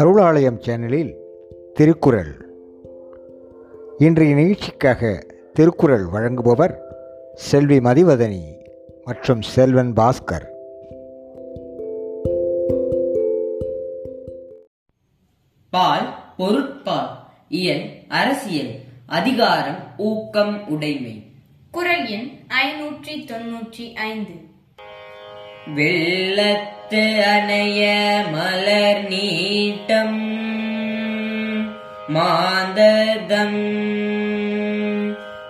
அருளாலயம் சேனலில் திருக்குறள். இன்றைய நிகழ்ச்சிக்காக திருக்குறள் வழங்குபவர் செல்வி மதிவதனி மற்றும் செல்வன் பாஸ்கர். பால் பொருட்பால் இயல் அரசியல் அதிகாரம் ஊக்கம் உடைமை. குரல் எண் ஐநூற்றி தொன்னூற்றி ஐந்து. வெள்ளத்து அணைய மலர் நீட்டம் மாந்ததம்.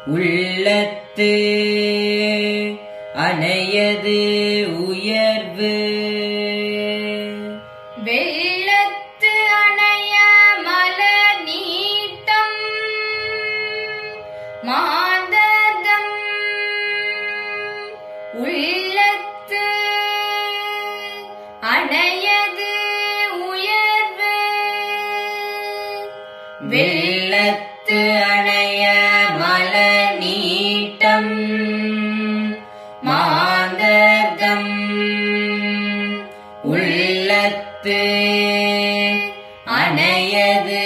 உள்ளத்து அணையது உயர்வு. வெள்ள அணையது உயர்வு. வெள்ளத்து அணைய மல நீட்டம். மாந்தர்தம் உள்ளத்து அணையது